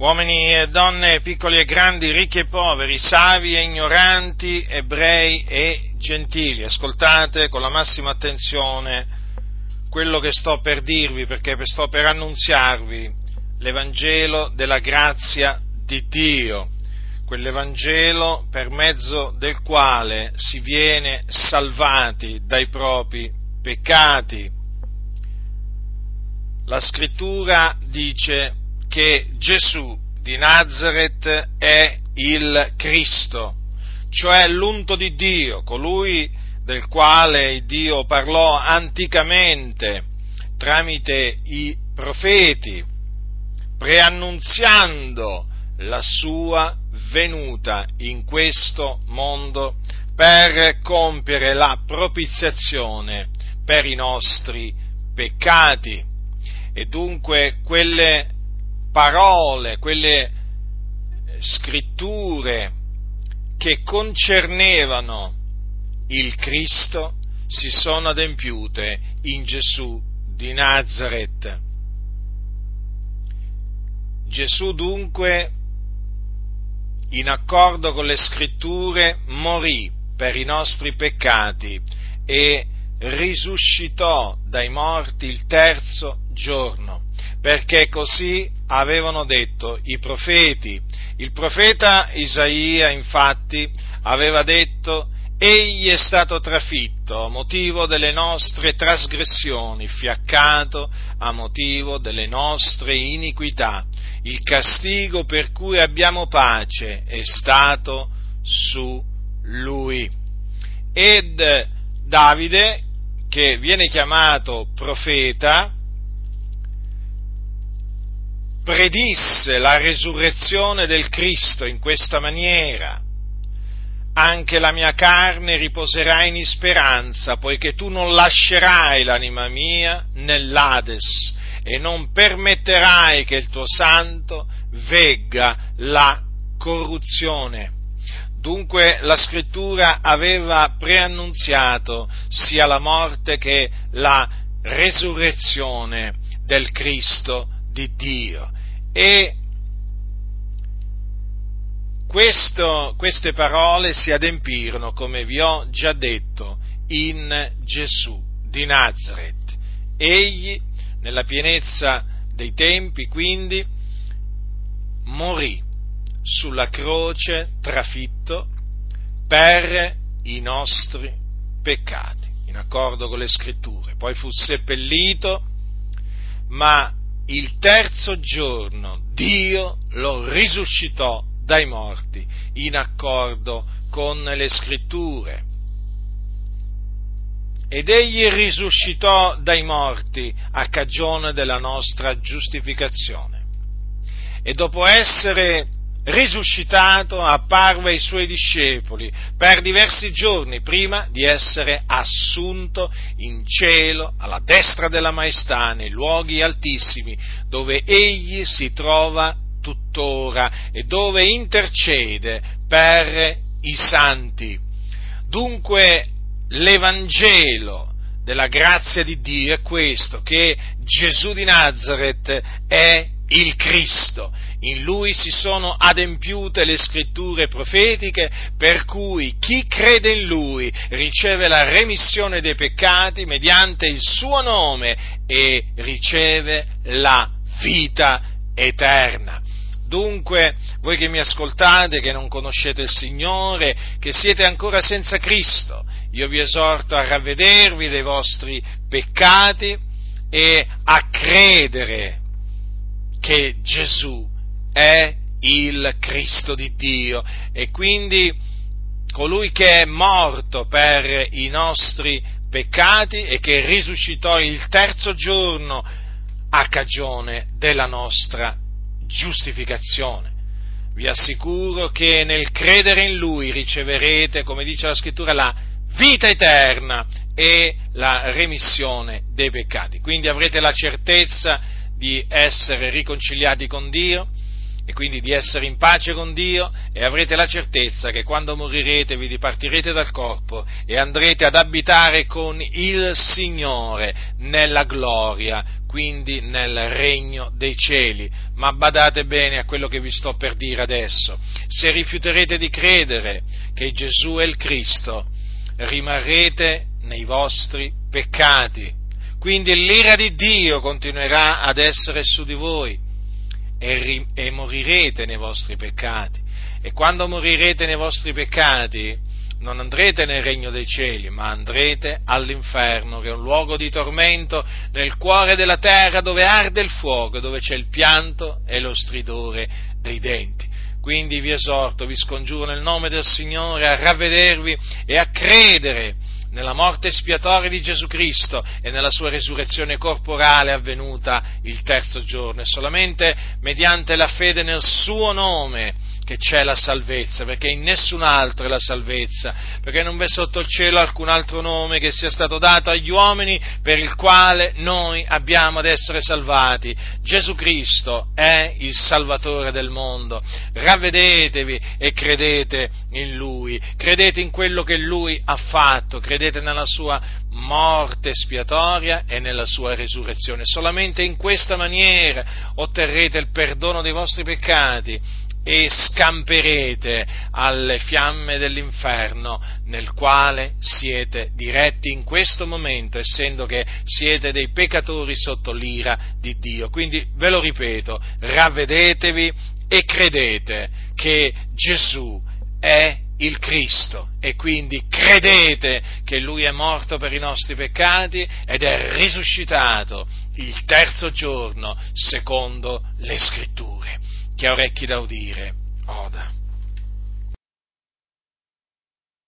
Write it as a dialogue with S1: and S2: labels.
S1: uomini e donne, piccoli e grandi, ricchi e poveri, savi e ignoranti, ebrei e gentili, ascoltate con la massima attenzione quello che sto per dirvi, perché sto per annunziarvi l'Evangelo della grazia di Dio, quell'Evangelo per mezzo del quale si viene salvati dai propri peccati. La scrittura dice che Gesù di Nazareth è il Cristo, cioè l'unto di Dio, colui del quale Dio parlò anticamente tramite i profeti, preannunziando la sua venuta in questo mondo per compiere la propiziazione per i nostri peccati. E dunque quelle parole, quelle scritture che concernevano il Cristo si sono adempiute in Gesù di Nazareth. Gesù dunque, in accordo con le scritture, morì per i nostri peccati e risuscitò dai morti il terzo giorno, perché così avevano detto i profeti. Il profeta Isaia infatti aveva detto Egli è stato trafitto a motivo delle nostre trasgressioni, fiaccato a motivo delle nostre iniquità. Il castigo per cui abbiamo pace è stato su lui. Ed Davide, che viene chiamato profeta, predisse la resurrezione del Cristo in questa maniera anche la mia carne riposerà in speranza, poiché tu non lascerai l'anima mia nell'Ades e non permetterai che il tuo santo vegga la corruzione. Dunque la scrittura aveva preannunziato sia la morte che la resurrezione del Cristo di Dio e questo, queste parole si adempirono, come vi ho già detto, in Gesù di Nazareth. Egli, nella pienezza dei tempi, quindi, morì sulla croce trafitto per i nostri peccati, in accordo con le scritture. Poi fu seppellito, ma il terzo giorno Dio lo risuscitò dai morti, in accordo con le scritture. Ed egli risuscitò dai morti a cagione della nostra giustificazione. E dopo essere risuscitato apparve ai suoi discepoli per diversi giorni prima di essere assunto in cielo alla destra della maestà nei luoghi altissimi dove egli si trova tuttora e dove intercede per i santi. Dunque l'Evangelo della grazia di Dio è questo, che Gesù di Nazareth è il Cristo. In lui si sono adempiute le scritture profetiche per cui chi crede in lui riceve la remissione dei peccati mediante il suo nome e riceve la vita eterna. Dunque, voi che mi ascoltate, che non conoscete il Signore, che siete ancora senza Cristo, io vi esorto a ravvedervi dei vostri peccati e a credere che Gesù è il Cristo di Dio e quindi colui che è morto per i nostri peccati e che risuscitò il terzo giorno a cagione della nostra giustificazione. Vi assicuro che nel credere in Lui riceverete, come dice la scrittura, la vita eterna e la remissione dei peccati. Quindi avrete la certezza di essere riconciliati con Dio e quindi di essere in pace con Dio e avrete la certezza che quando morirete vi dipartirete dal corpo e andrete ad abitare con il Signore nella gloria, quindi nel regno dei cieli. Ma badate bene a quello che vi sto per dire adesso. Se rifiuterete di credere che Gesù è il Cristo, rimarrete nei vostri peccati. Quindi l'ira di Dio continuerà ad essere su di voi e, ri- e morirete nei vostri peccati. E quando morirete nei vostri peccati, non andrete nel regno dei cieli, ma andrete all'inferno, che è un luogo di tormento nel cuore della terra dove arde il fuoco, dove c'è il pianto e lo stridore dei denti. Quindi vi esorto, vi scongiuro nel nome del Signore a ravvedervi e a credere nella morte espiatoria di Gesù Cristo e nella sua resurrezione corporale avvenuta il terzo giorno. E solamente mediante la fede nel suo nome che c'è la salvezza, perché in nessun altro è la salvezza, perché non v'è sotto il cielo alcun altro nome che sia stato dato agli uomini per il quale noi abbiamo ad essere salvati. Gesù Cristo è il Salvatore del mondo. Ravvedetevi e credete in Lui, credete in quello che Lui ha fatto, credete nella sua morte spiatoria e nella sua resurrezione. Solamente in questa maniera otterrete il perdono dei vostri peccati e scamperete alle fiamme dell'inferno nel quale siete diretti in questo momento, essendo che siete dei peccatori sotto l'ira di Dio. Quindi ve lo ripeto, ravvedetevi e credete che Gesù è il Cristo e quindi credete che Lui è morto per i nostri peccati ed è risuscitato il terzo giorno secondo le scritture chi ha orecchi da udire.